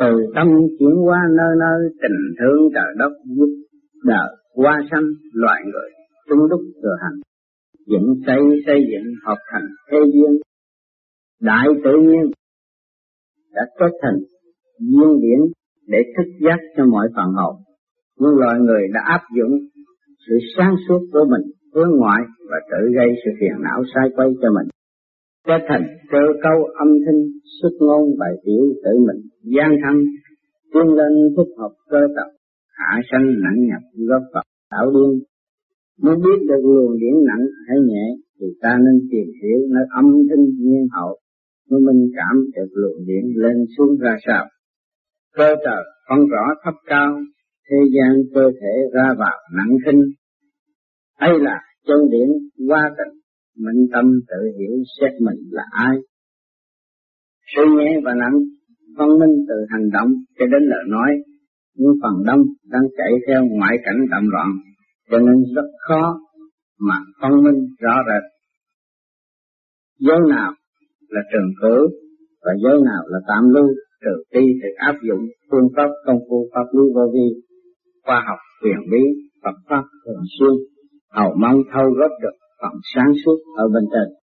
từ tâm chuyển qua nơi nơi, tình thương trời đất giúp đời qua sanh loài người trung đúc thừa hành. Dựng xây xây dựng hợp thành thế duyên. Đại tự nhiên đã kết thành duyên điển để thức giác cho mọi phần hồn. Nhưng loài người đã áp dụng sự sáng suốt của mình, hướng ngoại và tự gây sự phiền não sai quay cho mình trở thành cơ câu âm thanh xuất ngôn bài tiểu tự mình. Gian thân tiến lên thích hợp cơ tập, hạ sanh nặng nhập góp Phật tạo điên muốn biết được luồng điển nặng hay nhẹ, thì ta nên tìm hiểu nơi âm thanh nhiên hậu, mới minh cảm được luồng điển lên xuống ra sao. Cơ trời phân rõ thấp cao, thế gian cơ thể ra vào nặng khinh. Ấy là chân điển qua tình minh tâm tự hiểu xét mình là ai. Sự nhẹ và nặng phân minh từ hành động cho đến lời nói. Nhưng phần đông đang chạy theo ngoại cảnh đậm loạn, cho nên rất khó mà phân minh rõ rệt. Giới nào là trường cử và giới nào là tạm lưu, trừ khi được áp dụng phương pháp công phu pháp lý vô vi, khoa học quyền bí, Phật pháp thường xuyên, hầu mong thâu góp được phần sáng suốt ở bên trên.